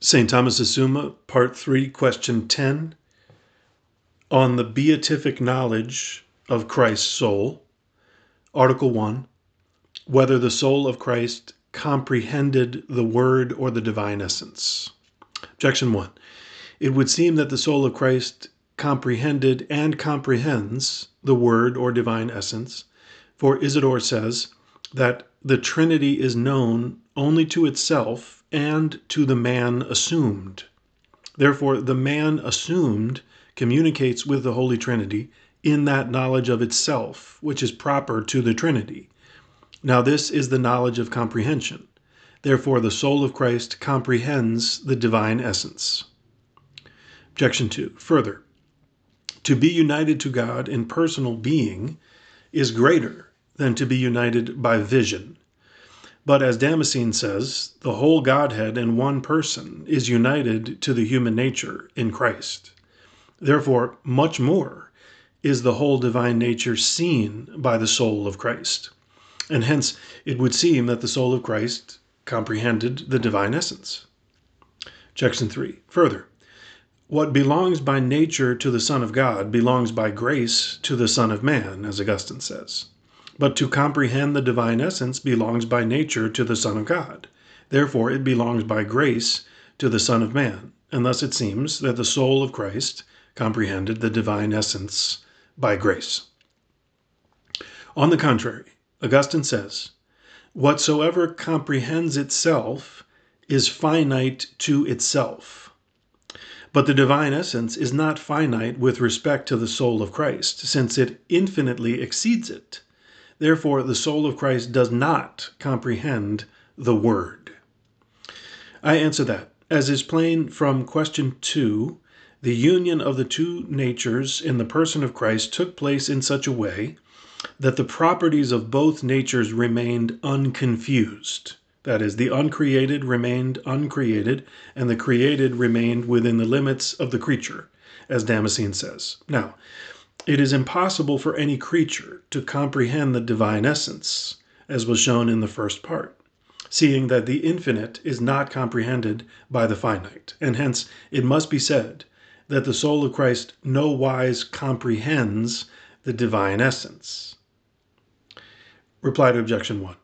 St. Thomas's Summa, Part 3, Question 10, on the beatific knowledge of Christ's soul. Article 1, whether the soul of Christ comprehended the Word or the divine essence. Objection 1. It would seem that the soul of Christ comprehended and comprehends the Word or divine essence, for Isidore says that the Trinity is known only to itself and to the man assumed. Therefore, the man assumed communicates with the Holy Trinity in that knowledge of itself, which is proper to the Trinity. Now, this is the knowledge of comprehension. Therefore, the soul of Christ comprehends the divine essence. Objection 2. Further, to be united to God in personal being is greater than to be united by vision. But as Damascene says, the whole Godhead in one person is united to the human nature in Christ. Therefore, much more is the whole divine nature seen by the soul of Christ. And hence, it would seem that the soul of Christ comprehended the divine essence. Objection 3. Further, what belongs by nature to the Son of God belongs by grace to the Son of Man, as Augustine says. But to comprehend the divine essence belongs by nature to the Son of God. Therefore, it belongs by grace to the Son of Man. And thus it seems that the soul of Christ comprehended the divine essence by grace. On the contrary, Augustine says, Whatsoever comprehends itself is finite to itself. But the divine essence is not finite with respect to the soul of Christ, since it infinitely exceeds it. Therefore, the soul of Christ does not comprehend the Word. I answer that, as is plain from question 2, the union of the two natures in the person of Christ took place in such a way that the properties of both natures remained unconfused. That is, the uncreated remained uncreated, and the created remained within the limits of the creature, as Damascene says. Now, it is impossible for any creature to comprehend the divine essence, as was shown in the first part, seeing that the infinite is not comprehended by the finite, and hence it must be said that the soul of Christ no wise comprehends the divine essence. Reply to objection 1.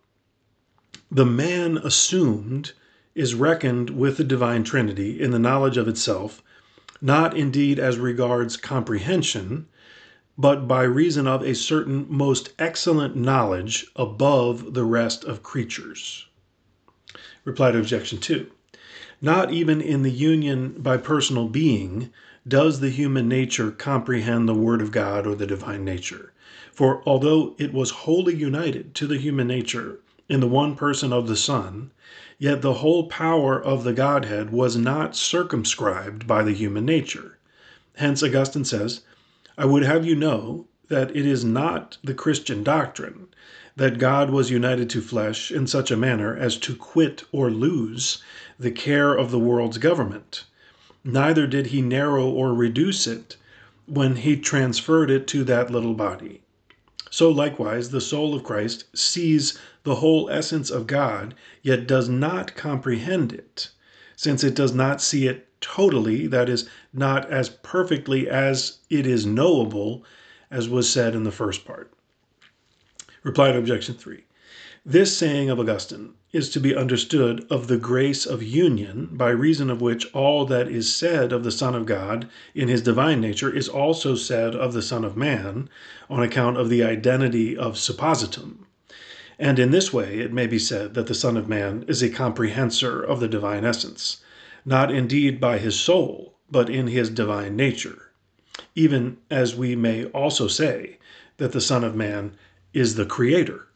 The man assumed is reckoned with the divine Trinity in the knowledge of itself, not indeed as regards comprehension, but by reason of a certain most excellent knowledge above the rest of creatures. Reply to objection 2. Not even in the union by personal being does the human nature comprehend the Word of God or the divine nature. For although it was wholly united to the human nature in the one person of the Son, yet the whole power of the Godhead was not circumscribed by the human nature. Hence, Augustine says, I would have you know that it is not the Christian doctrine that God was united to flesh in such a manner as to quit or lose the care of the world's government. Neither did he narrow or reduce it when he transferred it to that little body. So likewise, the soul of Christ sees the whole essence of God, yet does not comprehend it, since it does not see it totally, that is, not as perfectly as it is knowable, as was said in the first part. Reply to Objection 3. This saying of Augustine is to be understood of the grace of union, by reason of which all that is said of the Son of God in his divine nature is also said of the Son of Man, on account of the identity of suppositum. And in this way it may be said that the Son of Man is a comprehensor of the divine essence, not indeed by his soul, but in his divine nature, even as we may also say that the Son of Man is the Creator.